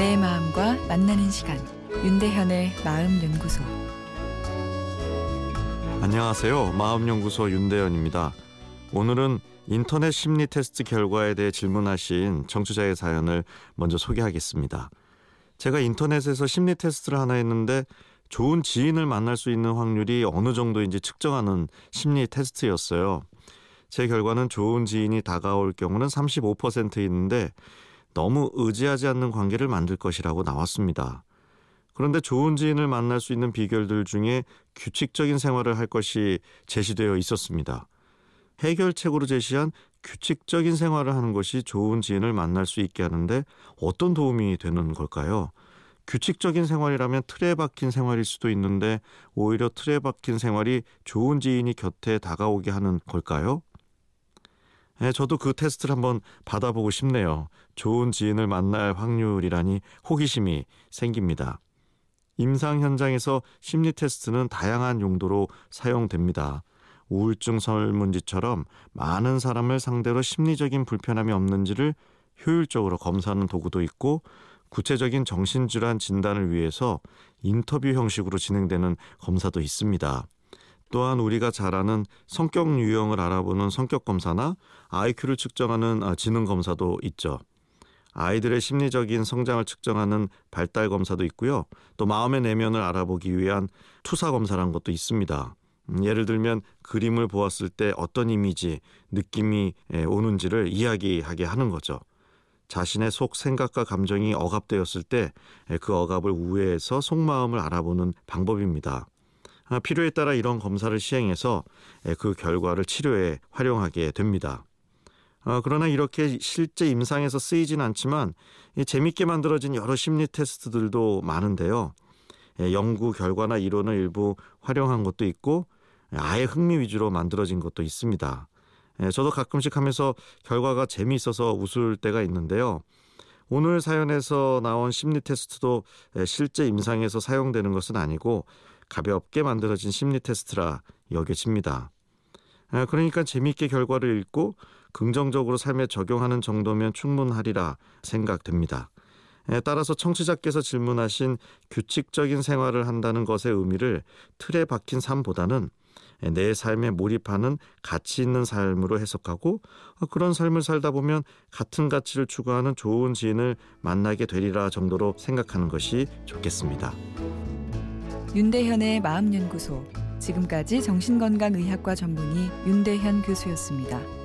내 마음과 만나는 시간 윤대현의 마음 연구소 안녕하세요. 마음 연구소 윤대현입니다. 오늘은 인터넷 심리 테스트 결과에 대해 질문하신 청취자의 사연을 먼저 소개하겠습니다. 제가 인터넷에서 심리 테스트를 하나 했는데 좋은 지인을 만날 수 있는 확률이 어느 정도인지 측정하는 심리 테스트였어요. 제 결과는 좋은 지인이 다가올 경우는 35% 있는데 너무 의지하지 않는 관계를 만들 것이라고 나왔습니다. 그런데 좋은 지인을 만날 수 있는 비결들 중에 규칙적인 생활을 할 것이 제시되어 있었습니다. 해결책으로 제시한 규칙적인 생활을 하는 것이 좋은 지인을 만날 수 있게 하는데 어떤 도움이 되는 걸까요? 규칙적인 생활이라면 틀에 박힌 생활일 수도 있는데 오히려 틀에 박힌 생활이 좋은 지인이 곁에 다가오게 하는 걸까요? 네, 저도 그 테스트를 한번 받아보고 싶네요. 좋은 지인을 만날 확률이라니 호기심이 생깁니다. 임상 현장에서 심리 테스트는 다양한 용도로 사용됩니다. 우울증 설문지처럼 많은 사람을 상대로 심리적인 불편함이 없는지를 효율적으로 검사하는 도구도 있고 구체적인 정신질환 진단을 위해서 인터뷰 형식으로 진행되는 검사도 있습니다. 또한 우리가 잘 아는 성격 유형을 알아보는 성격 검사나 IQ를 측정하는 아, 지능 검사도 있죠. 아이들의 심리적인 성장을 측정하는 발달 검사도 있고요. 또 마음의 내면을 알아보기 위한 투사 검사라는 것도 있습니다. 음, 예를 들면 그림을 보았을 때 어떤 이미지, 느낌이 오는지를 이야기하게 하는 거죠. 자신의 속 생각과 감정이 억압되었을 때 그 억압을 우회해서 속마음을 알아보는 방법입니다. 아, 필요에 따라 이런 검사를 시행해서 그 결과를 치료에 활용하게 됩니다. 아, 그러나 이렇게 실제 임상에서 쓰이진 않지만 재밌게 만들어진 여러 심리 테스트들도 많은데요. 연구 결과나 이론을 일부 활용한 것도 있고 아예 흥미 위주로 만들어진 것도 있습니다. 저도 가끔씩 하면서 결과가 재미있어서 웃을 때가 있는데요. 오늘 사연에서 나온 심리 테스트도 실제 임상에서 사용되는 것은 아니고 가볍게 만들어진 심리 테스트라 여겨집니다. 그러니까 재미있게 결과를 읽고 긍정적으로 삶에 적용하는 정도면 충분하리라 생각됩니다. 따라서 청취자께서 질문하신 규칙적인 생활을 한다는 것의 의미를 틀에 박힌 삶보다는 내 삶에 몰입하는 가치 있는 삶으로 해석하고 그런 삶을 살다 보면 같은 가치를 추구하는 좋은 지인을 만나게 되리라 정도로 생각하는 것이 좋겠습니다. 윤대현의 마음연구소 지금까지 정신건강의학과 전문의 윤대현 교수였습니다.